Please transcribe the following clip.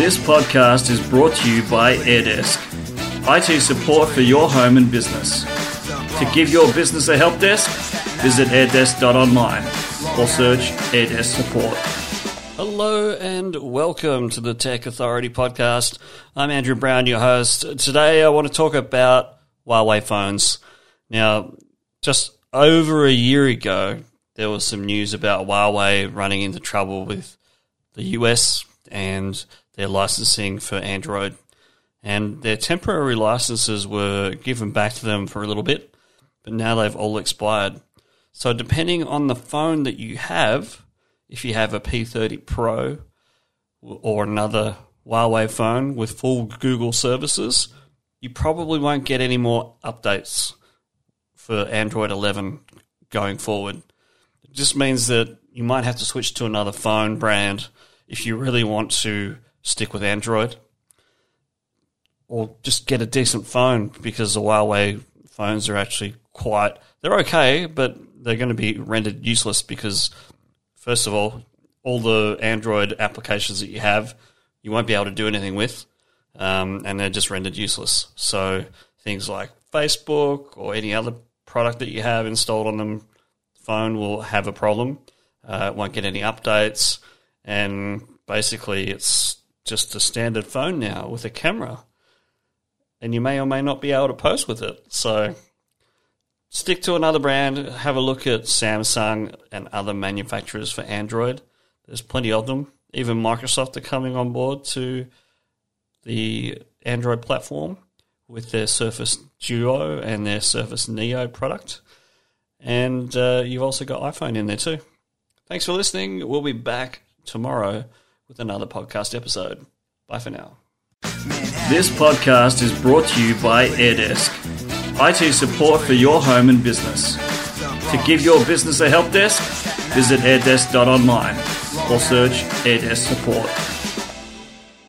This podcast is brought to you by AirDesk, IT support for your home and business. To give your business a help desk, visit airdesk.online or search AirDesk support. Hello and welcome to the Tech Authority podcast. I'm Andrew Brown, your host. Today I want to talk about Huawei phones. Now, just over a year ago, there was some news about Huawei running into trouble with the US and their licensing for Android. And their temporary licenses were given back to them for a little bit, but now they've all expired. So, depending on the phone that you have, if you have a P30 Pro or another Huawei phone with full Google services, you probably won't get any more updates for Android 11 going forward. It just means that you might have to switch to another phone brand if you really want to stick with Android. Or just get a decent phone because the Huawei phones are actually quite, they're okay, but they're going to be rendered useless because, first of all, all the Android applications that you have, you won't be able to do anything with, um, and they're just rendered useless. So things like Facebook or any other product that you have installed on the phone will have a problem. Uh, it won't get any updates, and basically, it's just a standard phone now with a camera, and you may or may not be able to post with it. So stick to another brand. Have a look at Samsung and other manufacturers for Android. There's plenty of them. Even Microsoft are coming on board to the Android platform with their Surface Duo and their Surface Neo product. And uh, you've also got iPhone in there too. Thanks for listening. We'll be back tomorrow with another podcast episode. Bye for now. This podcast is brought to you by AirDesk, IT support for your home and business. To give your business a help desk, visit airdesk.online or search AirDesk support.